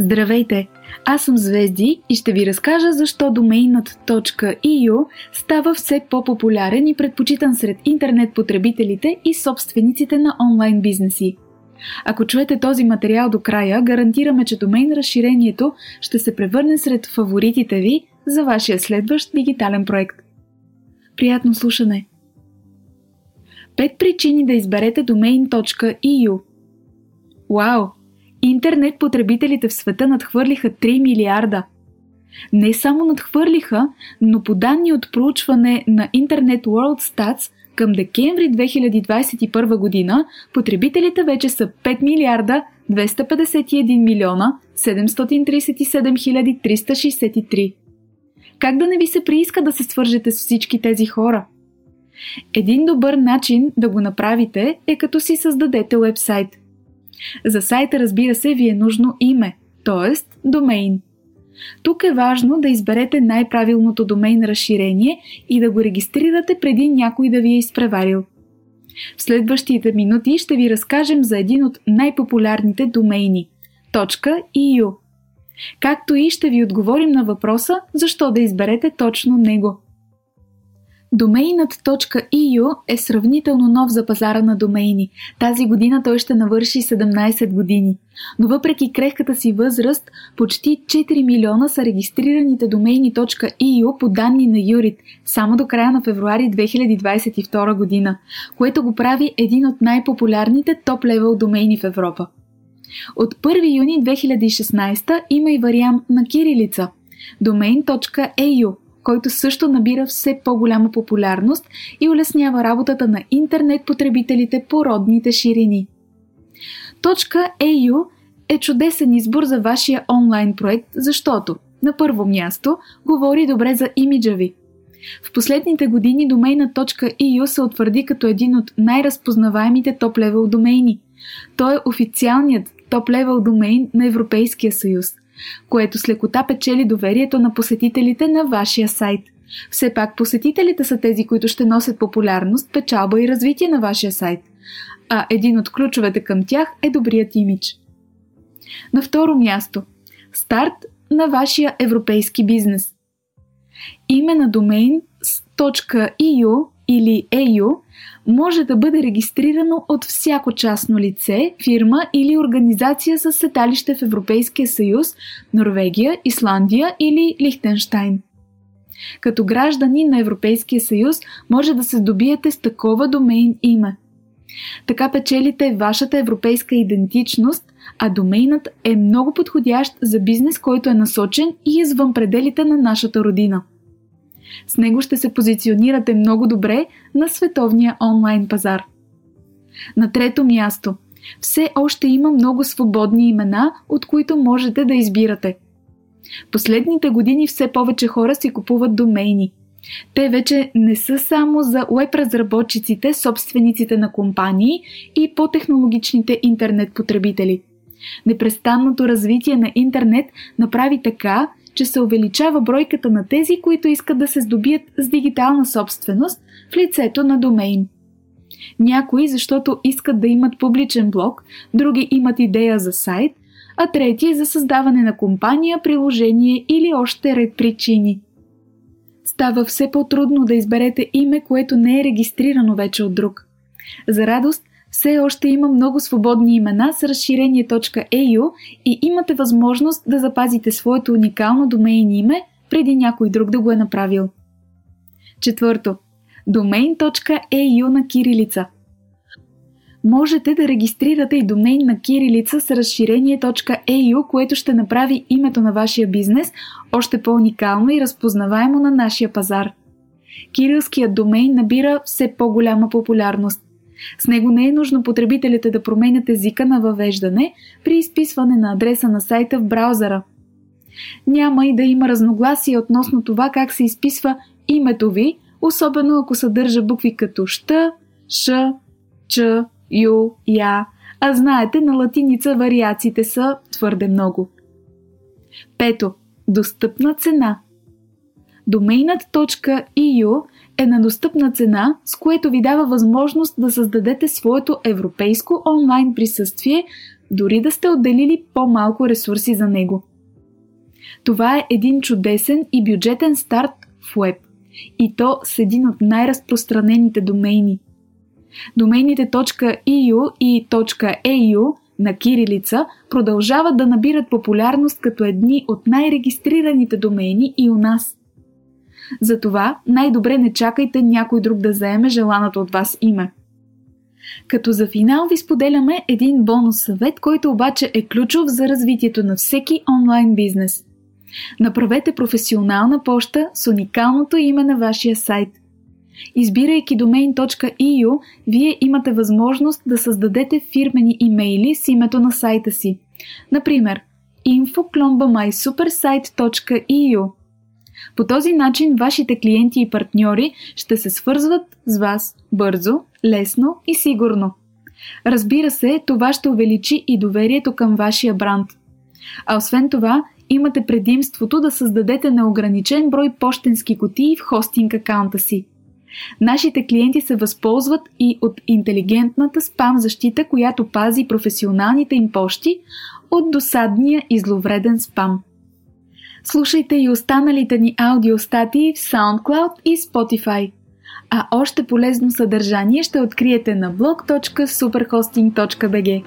Здравейте! Аз съм Звезди и ще ви разкажа защо домейнът .eu става все по-популярен и предпочитан сред интернет потребителите и собствениците на онлайн бизнеси. Ако чуете този материал до края, гарантираме, че домейн разширението ще се превърне сред фаворитите ви за вашия следващ дигитален проект. Приятно слушане! Пет причини да изберете domain.eu Вау! Интернет потребителите в света надхвърлиха 3 милиарда. Не само надхвърлиха, но по данни от проучване на Internet World Stats към декември 2021 година потребителите вече са 5 милиарда 251 милиона 737 363. Как да не ви се прииска да се свържете с всички тези хора? Един добър начин да го направите е като си създадете вебсайт – за сайта, разбира се, ви е нужно име, т.е. домейн. Тук е важно да изберете най-правилното домейн разширение и да го регистрирате преди някой да ви е изпреварил. В следващите минути ще ви разкажем за един от най-популярните домейни – .eu. Както и ще ви отговорим на въпроса защо да изберете точно него – Домейнът .eu е сравнително нов за пазара на домейни. Тази година той ще навърши 17 години. Но въпреки крехката си възраст, почти 4 милиона са регистрираните домейни .eu по данни на Юрит, само до края на февруари 2022 година, което го прави един от най-популярните топ-левел домейни в Европа. От 1 юни 2016 има и вариант на кирилица – domain.eu – който също набира все по-голяма популярност и улеснява работата на интернет потребителите по родните ширини. Точка е чудесен избор за вашия онлайн проект, защото на първо място говори добре за имиджа ви. В последните години домейна .eu се утвърди като един от най-разпознаваемите топ-левел домейни. Той е официалният топ-левел домейн на Европейския съюз – което с лекота печели доверието на посетителите на вашия сайт. Все пак посетителите са тези, които ще носят популярност, печалба и развитие на вашия сайт, а един от ключовете към тях е добрият имидж. На второ място – старт на вашия европейски бизнес. Име на домейн .eu или EU може да бъде регистрирано от всяко частно лице, фирма или организация с седалище в Европейския съюз, Норвегия, Исландия или Лихтенштайн. Като граждани на Европейския съюз може да се здобиете с такова домейн име. Така печелите вашата европейска идентичност, а домейнът е много подходящ за бизнес, който е насочен и извън пределите на нашата родина – с него ще се позиционирате много добре на световния онлайн пазар. На трето място. Все още има много свободни имена, от които можете да избирате. Последните години все повече хора си купуват домейни. Те вече не са само за веб разработчиците, собствениците на компании и по-технологичните интернет потребители. Непрестанното развитие на интернет направи така, че се увеличава бройката на тези, които искат да се здобият с дигитална собственост в лицето на домейн. Някои, защото искат да имат публичен блог, други имат идея за сайт, а трети за създаване на компания, приложение или още ред причини. Става все по-трудно да изберете име, което не е регистрирано вече от друг. За радост, все още има много свободни имена с разширение .eu и имате възможност да запазите своето уникално домейн име преди някой друг да го е направил. Четвърто. Domain.eu на кирилица. Можете да регистрирате и домейн на кирилица с разширение .eu, което ще направи името на вашия бизнес още по-уникално и разпознаваемо на нашия пазар. Кирилският домейн набира все по-голяма популярност. С него не е нужно потребителите да променят езика на въвеждане при изписване на адреса на сайта в браузъра. Няма и да има разногласие относно това как се изписва името ви, особено ако съдържа букви като щ, ш, ч, ю, я, а знаете на латиница вариациите са твърде много. Пето. Достъпна цена. Домейнат .eu е на достъпна цена, с което ви дава възможност да създадете своето европейско онлайн присъствие дори да сте отделили по-малко ресурси за него. Това е един чудесен и бюджетен старт в Web. И то с един от най-разпространените домейни. Домейните .eu и .eu на кирилица продължават да набират популярност като едни от най-регистрираните домейни и у нас. Затова най-добре не чакайте някой друг да заеме желаното от вас име. Като за финал ви споделяме един бонус съвет, който обаче е ключов за развитието на всеки онлайн бизнес. Направете професионална поща с уникалното име на вашия сайт. Избирайки domain.eu, вие имате възможност да създадете фирмени имейли с името на сайта си. Например, info.mysupersite.eu По този начин вашите клиенти и партньори ще се свързват с вас бързо, лесно и сигурно. Разбира се, това ще увеличи и доверието към вашия бранд. А освен това, имате предимството да създадете неограничен брой почтенски кутии в хостинг акаунта си. Нашите клиенти се възползват и от интелигентната спам защита, която пази професионалните им пощи от досадния и зловреден спам. Слушайте и останалите ни аудиостатии в SoundCloud и Spotify. А още полезно съдържание ще откриете на blog.superhosting.bg.